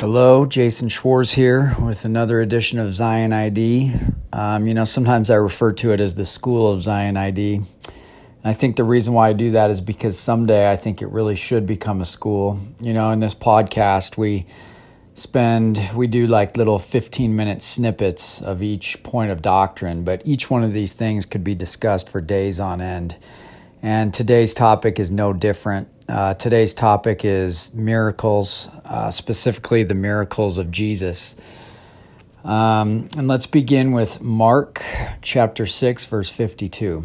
Hello, Jason Schwartz here with another edition of Zion ID. Um, you know, sometimes I refer to it as the School of Zion ID. And I think the reason why I do that is because someday I think it really should become a school. You know, in this podcast, we spend, we do like little 15 minute snippets of each point of doctrine, but each one of these things could be discussed for days on end. And today's topic is no different. Uh, today's topic is miracles, uh, specifically the miracles of Jesus. Um, and let's begin with Mark chapter 6, verse 52,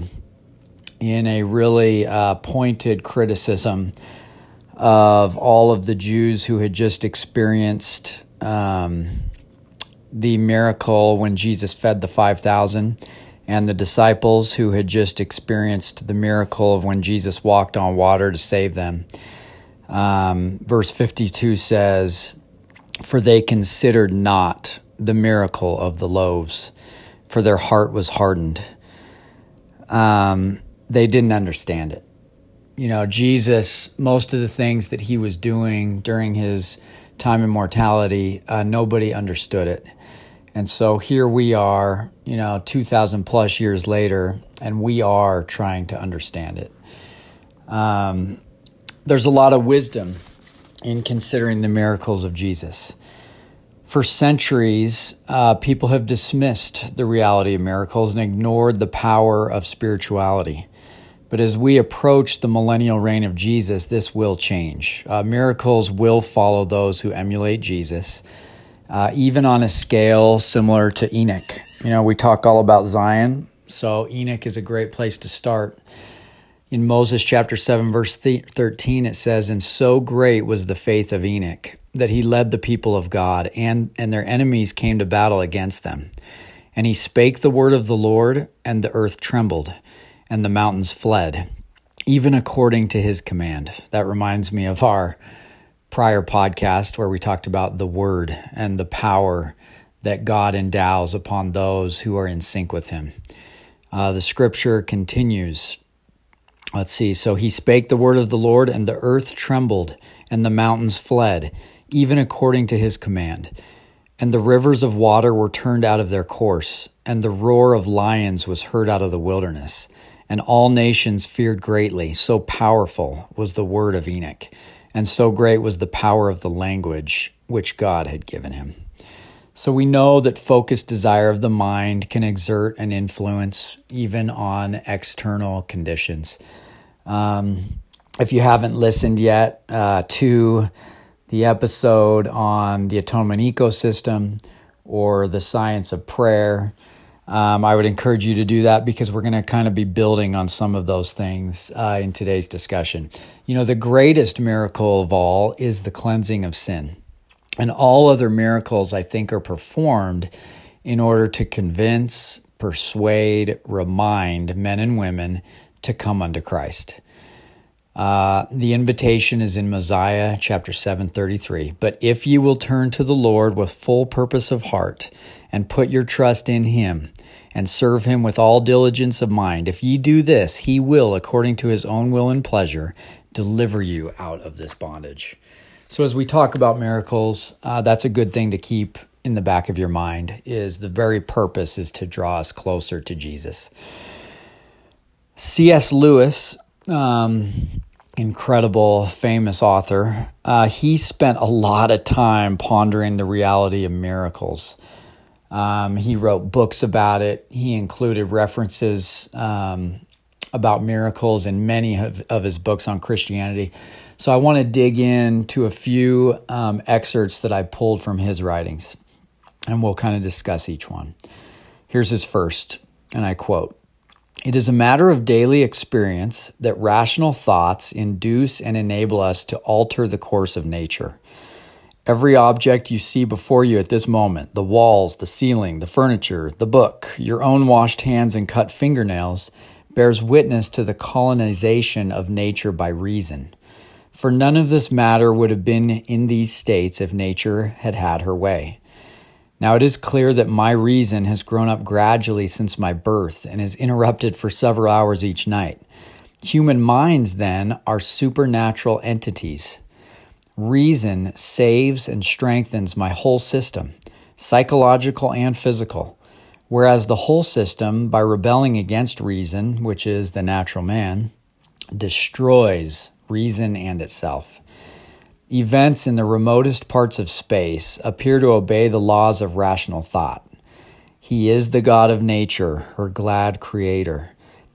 in a really uh, pointed criticism of all of the Jews who had just experienced um, the miracle when Jesus fed the 5,000 and the disciples who had just experienced the miracle of when Jesus walked on water to save them. Um, verse 52 says, For they considered not the miracle of the loaves, for their heart was hardened. Um, they didn't understand it. You know, Jesus, most of the things that he was doing during his time in mortality, uh, nobody understood it. And so here we are, you know, 2,000 plus years later, and we are trying to understand it. Um, there's a lot of wisdom in considering the miracles of Jesus. For centuries, uh, people have dismissed the reality of miracles and ignored the power of spirituality. But as we approach the millennial reign of Jesus, this will change. Uh, miracles will follow those who emulate Jesus uh, even on a scale similar to Enoch. You know, we talk all about Zion, so Enoch is a great place to start. In Moses chapter 7, verse 13, it says, And so great was the faith of Enoch that he led the people of God, and, and their enemies came to battle against them. And he spake the word of the Lord, and the earth trembled, and the mountains fled, even according to his command. That reminds me of our prior podcast where we talked about the word and the power that God endows upon those who are in sync with him. Uh, the scripture continues. Let's see. So he spake the word of the Lord, and the earth trembled, and the mountains fled, even according to his command. And the rivers of water were turned out of their course, and the roar of lions was heard out of the wilderness. And all nations feared greatly, so powerful was the word of Enoch and so great was the power of the language which God had given him. So we know that focused desire of the mind can exert an influence even on external conditions. Um, if you haven't listened yet uh, to the episode on the atonement ecosystem or the science of prayer, um, I would encourage you to do that because we're going to kind of be building on some of those things uh, in today's discussion. You know, the greatest miracle of all is the cleansing of sin. And all other miracles, I think, are performed in order to convince, persuade, remind men and women to come unto Christ. Uh, the invitation is in Mosiah chapter 733. But if you will turn to the Lord with full purpose of heart and put your trust in him and serve him with all diligence of mind. If ye do this, he will, according to his own will and pleasure, deliver you out of this bondage. So, as we talk about miracles, uh, that's a good thing to keep in the back of your mind. Is the very purpose is to draw us closer to Jesus. C.S. Lewis, um, incredible, famous author, uh, he spent a lot of time pondering the reality of miracles. Um, he wrote books about it. He included references um, about miracles in many of, of, his books on Christianity. So I want to dig into a few um, excerpts that I pulled from his writings, and we'll kind of discuss each one. Here's his first, and I quote It is a matter of daily experience that rational thoughts induce and enable us to alter the course of nature. Every object you see before you at this moment the walls, the ceiling, the furniture, the book, your own washed hands and cut fingernails bears witness to the colonization of nature by reason. For none of this matter would have been in these states if nature had had her way. Now it is clear that my reason has grown up gradually since my birth and is interrupted for several hours each night. Human minds, then, are supernatural entities. Reason saves and strengthens my whole system, psychological and physical. Whereas the whole system, by rebelling against reason, which is the natural man, destroys reason and itself. Events in the remotest parts of space appear to obey the laws of rational thought. He is the God of nature, her glad creator.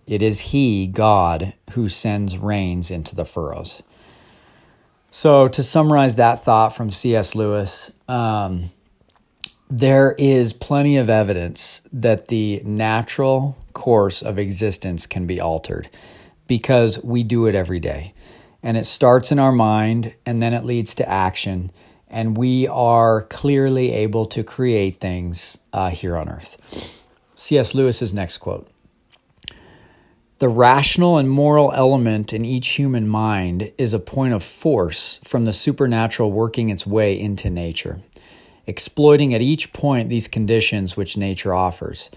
It is He, God, who sends rains into the furrows. So, to summarize that thought from C.S. Lewis, um, there is plenty of evidence that the natural course of existence can be altered because we do it every day. And it starts in our mind and then it leads to action. And we are clearly able to create things uh, here on earth. C.S. Lewis's next quote The rational and moral element in each human mind is a point of force from the supernatural working its way into nature exploiting at each point these conditions which nature offers.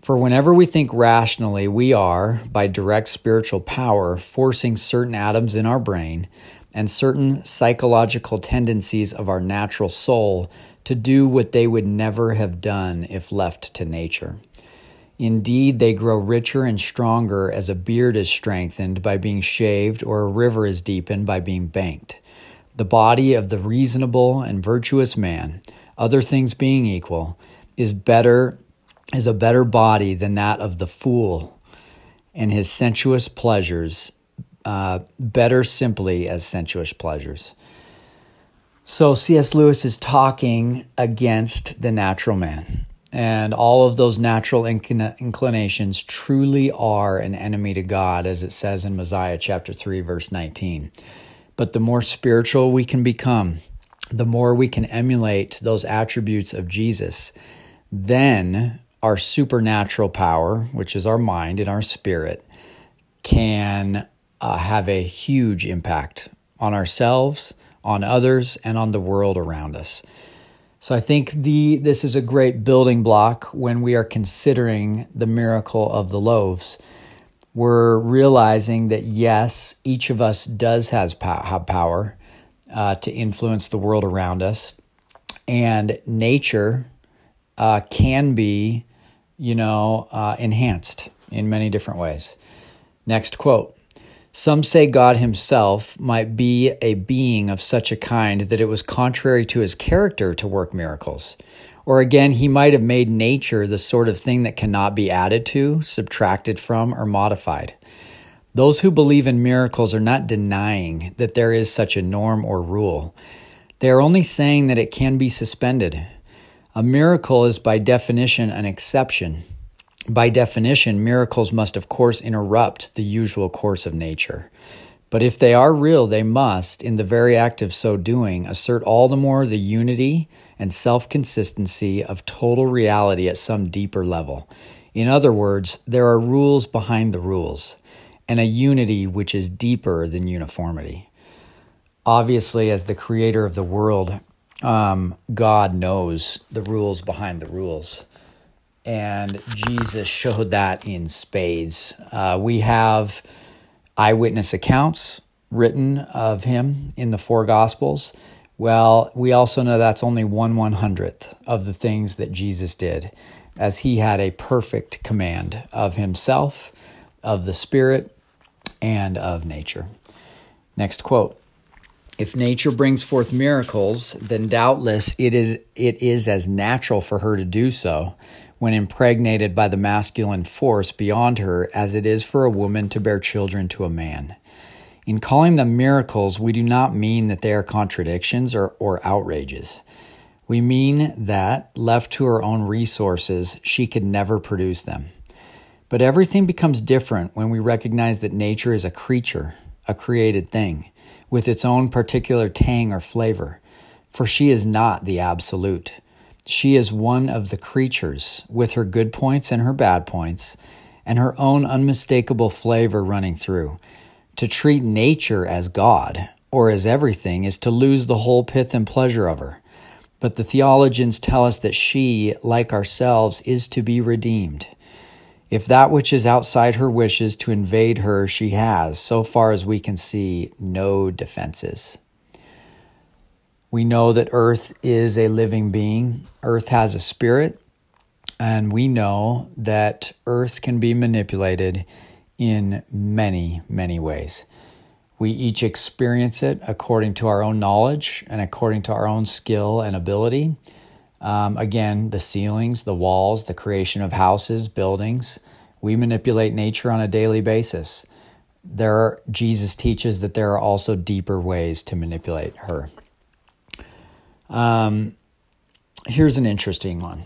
For whenever we think rationally, we are, by direct spiritual power, forcing certain atoms in our brain and certain psychological tendencies of our natural soul to do what they would never have done if left to nature. Indeed, they grow richer and stronger as a beard is strengthened by being shaved or a river is deepened by being banked. The body of the reasonable and virtuous man other things being equal, is better is a better body than that of the fool, and his sensuous pleasures uh, better simply as sensuous pleasures. So C.S. Lewis is talking against the natural man. And all of those natural inclinations truly are an enemy to God, as it says in Mosiah chapter 3, verse 19. But the more spiritual we can become, the more we can emulate those attributes of Jesus, then our supernatural power, which is our mind and our spirit, can uh, have a huge impact on ourselves, on others, and on the world around us. So I think the this is a great building block when we are considering the miracle of the loaves. We're realizing that yes, each of us does has have power uh, to influence the world around us. And nature uh, can be, you know, uh, enhanced in many different ways. Next quote Some say God himself might be a being of such a kind that it was contrary to his character to work miracles. Or again, he might have made nature the sort of thing that cannot be added to, subtracted from, or modified. Those who believe in miracles are not denying that there is such a norm or rule. They are only saying that it can be suspended. A miracle is by definition an exception. By definition, miracles must, of course, interrupt the usual course of nature. But if they are real, they must, in the very act of so doing, assert all the more the unity and self consistency of total reality at some deeper level. In other words, there are rules behind the rules and a unity which is deeper than uniformity. Obviously, as the creator of the world, um, God knows the rules behind the rules. And Jesus showed that in spades. Uh, we have eyewitness accounts written of him in the four Gospels. Well, we also know that's only one one hundredth of the things that Jesus did, as he had a perfect command of himself of the Spirit, and of nature. Next quote. If nature brings forth miracles, then doubtless it is, it is as natural for her to do so when impregnated by the masculine force beyond her as it is for a woman to bear children to a man. In calling them miracles, we do not mean that they are contradictions or, or outrages. We mean that, left to her own resources, she could never produce them. But everything becomes different when we recognize that nature is a creature, a created thing, with its own particular tang or flavor. For she is not the absolute. She is one of the creatures, with her good points and her bad points, and her own unmistakable flavor running through. To treat nature as God, or as everything, is to lose the whole pith and pleasure of her. But the theologians tell us that she, like ourselves, is to be redeemed. If that which is outside her wishes to invade her, she has, so far as we can see, no defenses. We know that Earth is a living being, Earth has a spirit, and we know that Earth can be manipulated in many, many ways. We each experience it according to our own knowledge and according to our own skill and ability. Um, again, the ceilings, the walls, the creation of houses, buildings. We manipulate nature on a daily basis. There, are, Jesus teaches that there are also deeper ways to manipulate her. Um, here's an interesting one.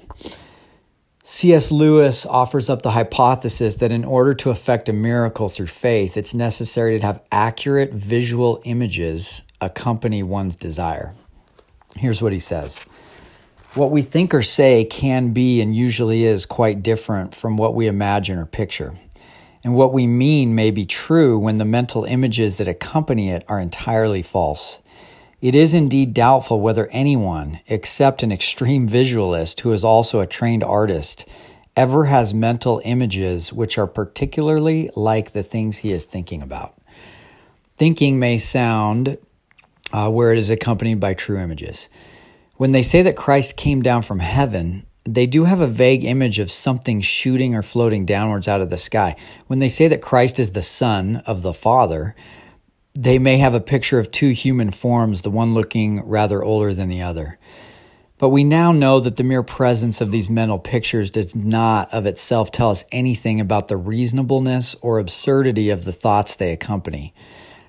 C.S. Lewis offers up the hypothesis that in order to effect a miracle through faith, it's necessary to have accurate visual images accompany one's desire. Here's what he says What we think or say can be and usually is quite different from what we imagine or picture. And what we mean may be true when the mental images that accompany it are entirely false. It is indeed doubtful whether anyone, except an extreme visualist who is also a trained artist, ever has mental images which are particularly like the things he is thinking about. Thinking may sound uh, where it is accompanied by true images. When they say that Christ came down from heaven, they do have a vague image of something shooting or floating downwards out of the sky. When they say that Christ is the Son of the Father, they may have a picture of two human forms, the one looking rather older than the other. But we now know that the mere presence of these mental pictures does not of itself tell us anything about the reasonableness or absurdity of the thoughts they accompany.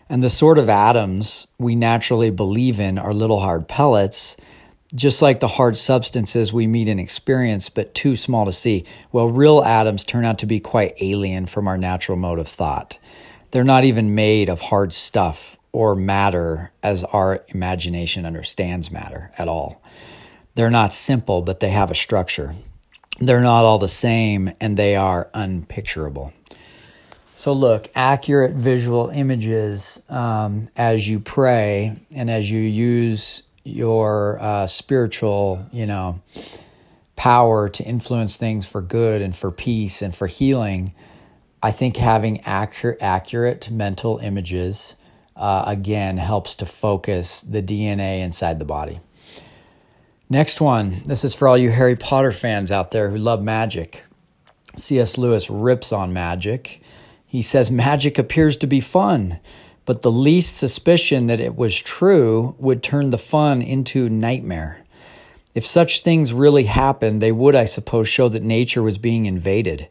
And the sort of atoms we naturally believe in are little hard pellets, just like the hard substances we meet in experience, but too small to see. Well, real atoms turn out to be quite alien from our natural mode of thought. They're not even made of hard stuff or matter as our imagination understands matter at all. They're not simple, but they have a structure. They're not all the same and they are unpicturable. So, look, accurate visual images um, as you pray and as you use your uh, spiritual, you know, power to influence things for good and for peace and for healing I think having accurate, accurate mental images uh, again helps to focus the DNA inside the body. Next one. This is for all you Harry Potter fans out there who love magic. C.S. Lewis rips on magic. He says magic appears to be fun, but the least suspicion that it was true would turn the fun into nightmare. If such things really happened, they would, I suppose, show that nature was being invaded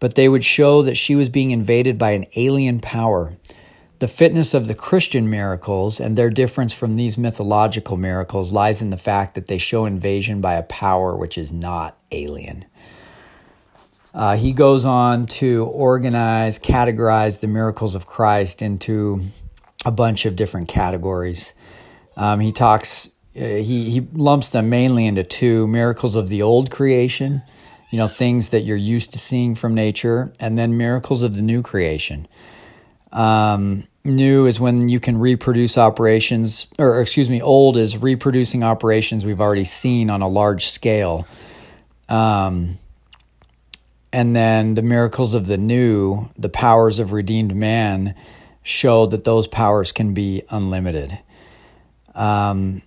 but they would show that she was being invaded by an alien power. The fitness of the Christian miracles and their difference from these mythological miracles lies in the fact that they show invasion by a power which is not alien. Uh, he goes on to organize, categorize the miracles of Christ into a bunch of different categories. Um, he talks, uh, he, he lumps them mainly into two miracles of the old creation you know, things that you're used to seeing from nature, and then miracles of the new creation. Um, new is when you can reproduce operations, or excuse me, old is reproducing operations we've already seen on a large scale. Um, and then the miracles of the new, the powers of redeemed man, show that those powers can be unlimited. Um,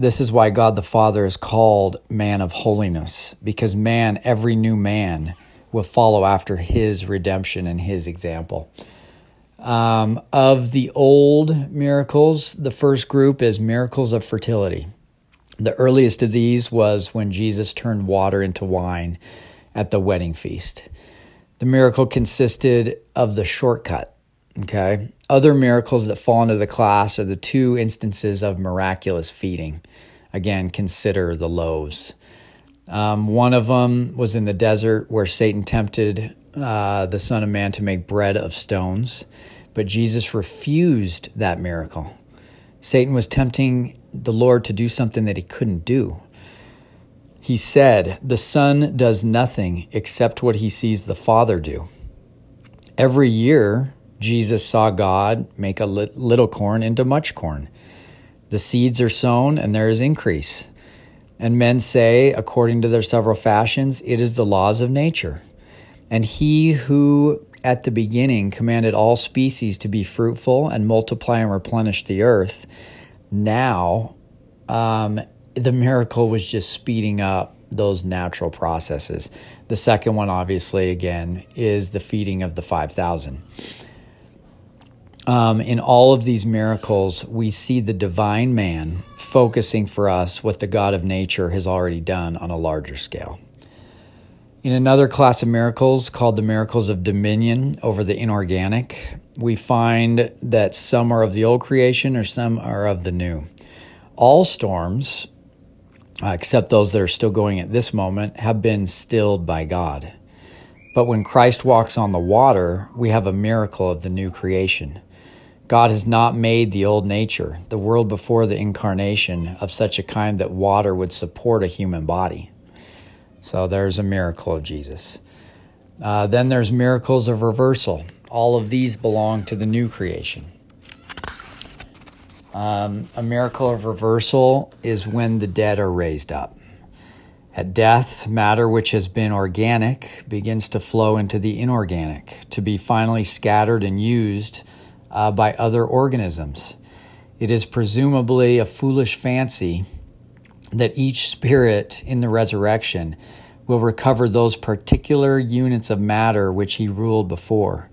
this is why God the Father is called man of holiness, because man, every new man, will follow after his redemption and his example. Um, of the old miracles, the first group is miracles of fertility. The earliest of these was when Jesus turned water into wine at the wedding feast. The miracle consisted of the shortcut. Okay. Other miracles that fall into the class are the two instances of miraculous feeding. Again, consider the loaves. Um, one of them was in the desert where Satan tempted uh, the Son of Man to make bread of stones, but Jesus refused that miracle. Satan was tempting the Lord to do something that he couldn't do. He said, The Son does nothing except what he sees the Father do. Every year, Jesus saw God make a little corn into much corn. The seeds are sown, and there is increase. And men say, according to their several fashions, it is the laws of nature. And he who at the beginning commanded all species to be fruitful and multiply and replenish the earth, now um, the miracle was just speeding up those natural processes. The second one, obviously, again, is the feeding of the 5,000. Um, in all of these miracles, we see the divine man focusing for us what the God of nature has already done on a larger scale. In another class of miracles called the miracles of dominion over the inorganic, we find that some are of the old creation or some are of the new. All storms, uh, except those that are still going at this moment, have been stilled by God. But when Christ walks on the water, we have a miracle of the new creation. God has not made the old nature, the world before the incarnation, of such a kind that water would support a human body. So there's a miracle of Jesus. Uh, then there's miracles of reversal. All of these belong to the new creation. Um, a miracle of reversal is when the dead are raised up. At death, matter which has been organic begins to flow into the inorganic, to be finally scattered and used uh, by other organisms. It is presumably a foolish fancy that each spirit in the resurrection will recover those particular units of matter which he ruled before.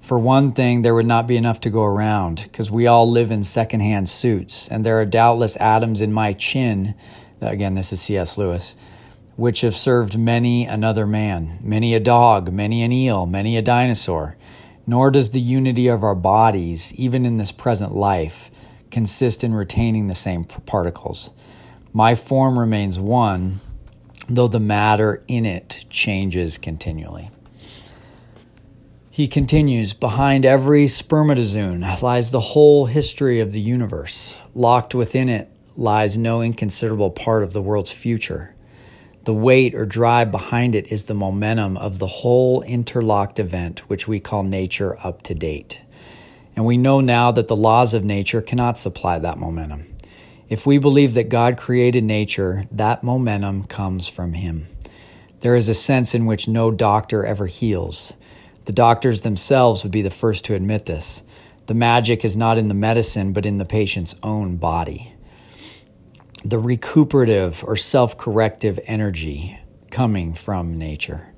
For one thing, there would not be enough to go around, because we all live in secondhand suits, and there are doubtless atoms in my chin, again, this is C.S. Lewis, which have served many another man, many a dog, many an eel, many a dinosaur. Nor does the unity of our bodies, even in this present life, consist in retaining the same particles. My form remains one, though the matter in it changes continually. He continues Behind every spermatozoon lies the whole history of the universe. Locked within it lies no inconsiderable part of the world's future. The weight or drive behind it is the momentum of the whole interlocked event, which we call nature up to date. And we know now that the laws of nature cannot supply that momentum. If we believe that God created nature, that momentum comes from Him. There is a sense in which no doctor ever heals. The doctors themselves would be the first to admit this. The magic is not in the medicine, but in the patient's own body. The recuperative or self corrective energy coming from nature.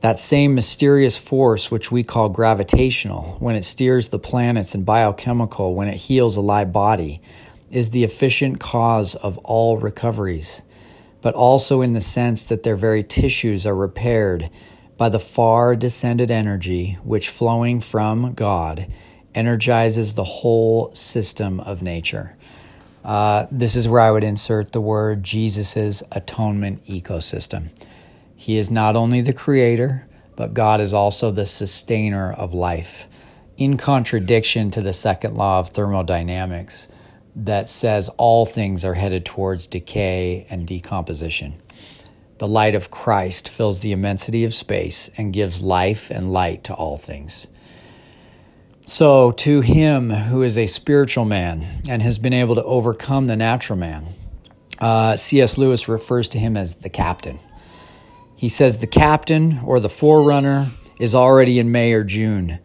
That same mysterious force, which we call gravitational, when it steers the planets, and biochemical, when it heals a live body, is the efficient cause of all recoveries, but also in the sense that their very tissues are repaired by the far descended energy which, flowing from God, energizes the whole system of nature. Uh, this is where I would insert the word Jesus' atonement ecosystem. He is not only the creator, but God is also the sustainer of life, in contradiction to the second law of thermodynamics that says all things are headed towards decay and decomposition. The light of Christ fills the immensity of space and gives life and light to all things. So, to him who is a spiritual man and has been able to overcome the natural man, uh, C.S. Lewis refers to him as the captain. He says the captain or the forerunner is already in May or June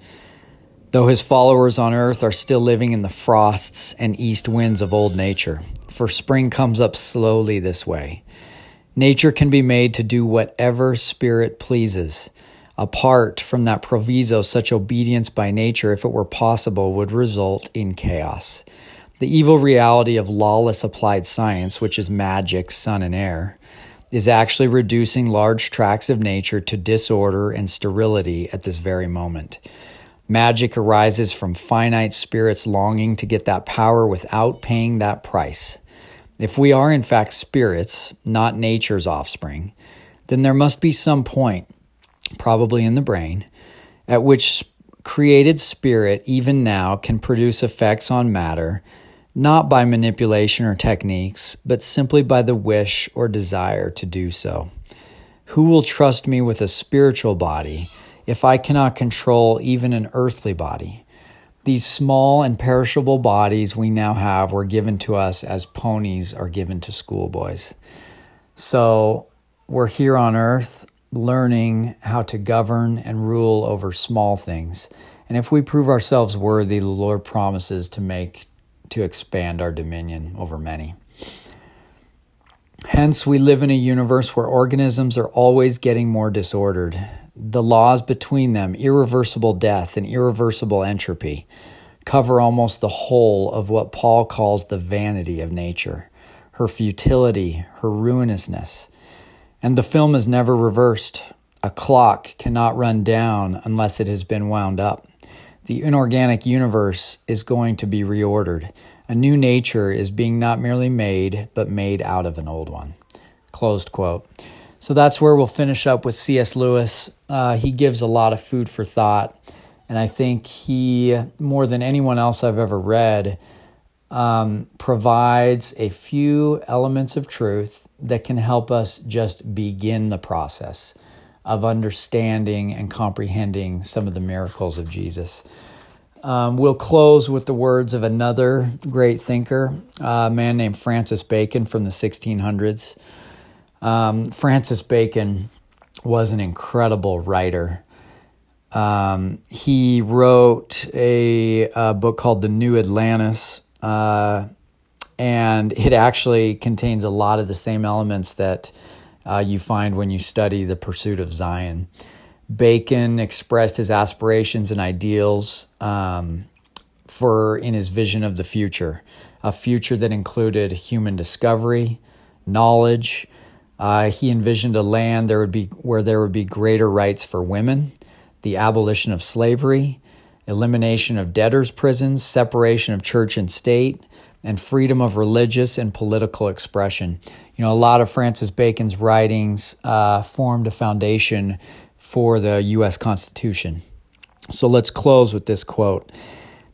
though his followers on earth are still living in the frosts and east winds of old nature, for spring comes up slowly this way. Nature can be made to do whatever spirit pleases. Apart from that proviso, such obedience by nature, if it were possible, would result in chaos. The evil reality of lawless applied science, which is magic, sun, and air, is actually reducing large tracts of nature to disorder and sterility at this very moment. Magic arises from finite spirits longing to get that power without paying that price. If we are in fact spirits, not nature's offspring, then there must be some point, probably in the brain, at which created spirit, even now, can produce effects on matter, not by manipulation or techniques, but simply by the wish or desire to do so. Who will trust me with a spiritual body? if I cannot control even an earthly body? These small and perishable bodies we now have were given to us as ponies are given to schoolboys. So we're here on earth learning how to govern and rule over small things. And if we prove ourselves worthy, the Lord promises to make to expand our dominion over many. Hence, we live in a universe where organisms are always getting more disordered. The laws between them, irreversible death and irreversible entropy, cover almost the whole of what Paul calls the vanity of nature, her futility, her ruinousness. And the film is never reversed. A clock cannot run down unless it has been wound up. The inorganic universe is going to be reordered. A new nature is being not merely made, but made out of an old one. Closed quote. So that's where we'll finish up with C.S. Lewis. Uh, he gives a lot of food for thought. And I think he, more than anyone else I've ever read, um, provides a few elements of truth that can help us just begin the process of understanding and comprehending some of the miracles of Jesus. Um, we'll close with the words of another great thinker, a man named Francis Bacon from the 1600s. Um, Francis Bacon was an incredible writer. Um, he wrote a, a, book called The New Atlantis, uh, and it actually contains a lot of the same elements that uh, you find when you study the pursuit of Zion. Bacon expressed his aspirations and ideals um, for in his vision of the future, a future that included human discovery, knowledge. Uh, he envisioned a land there would be where there would be greater rights for women, the abolition of slavery, elimination of debtors' prisons, separation of church and state, and freedom of religious and political expression. You know, a lot of Francis Bacon's writings uh, formed a foundation for the U.S. Constitution. So let's close with this quote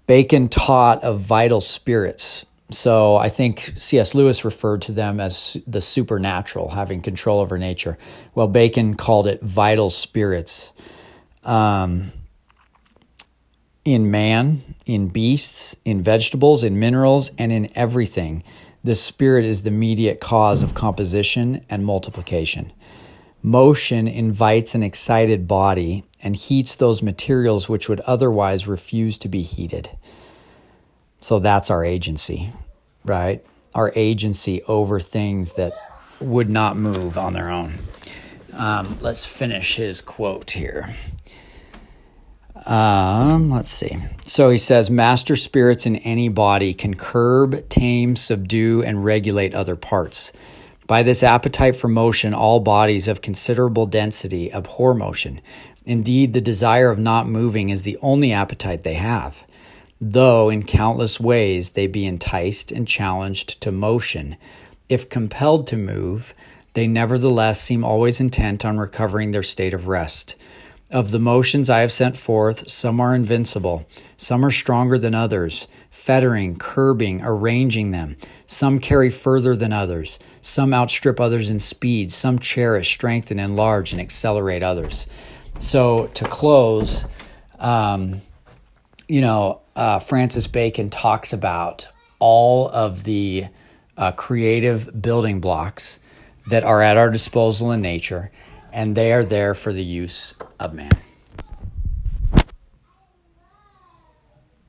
Bacon taught of vital spirits. So I think C.S. Lewis referred to them as the supernatural, having control over nature. Well, Bacon called it vital spirits. Um, in man, in beasts, in vegetables, in minerals, and in everything. The spirit is the immediate cause of composition and multiplication. Motion invites an excited body and heats those materials which would otherwise refuse to be heated. So that's our agency, right? Our agency over things that would not move on their own. Um, let's finish his quote here. Um, let's see. So he says, Master spirits in any body can curb, tame, subdue, and regulate other parts. By this appetite for motion, all bodies of considerable density abhor motion. Indeed, the desire of not moving is the only appetite they have. Though in countless ways they be enticed and challenged to motion, if compelled to move, they nevertheless seem always intent on recovering their state of rest. Of the motions I have sent forth, some are invincible, some are stronger than others, fettering, curbing, arranging them. Some carry further than others, some outstrip others in speed, some cherish, strengthen, enlarge, and accelerate others. So, to close, um, you know, uh, Francis Bacon talks about all of the uh, creative building blocks that are at our disposal in nature and they are there for the use of man.